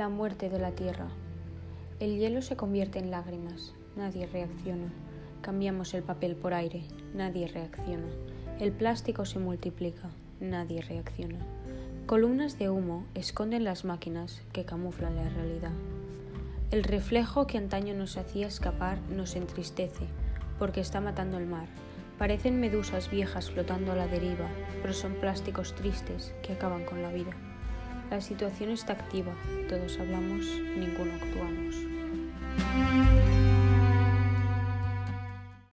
La muerte de la Tierra. El hielo se convierte en lágrimas, nadie reacciona. Cambiamos el papel por aire, nadie reacciona. El plástico se multiplica, nadie reacciona. Columnas de humo esconden las máquinas que camuflan la realidad. El reflejo que antaño nos hacía escapar nos entristece, porque está matando el mar. Parecen medusas viejas flotando a la deriva, pero son plásticos tristes que acaban con la vida. La situación está activa, todos hablamos, ninguno actuamos.